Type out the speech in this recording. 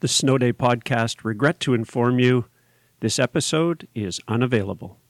The Snow Day podcast regret to inform you this episode is unavailable.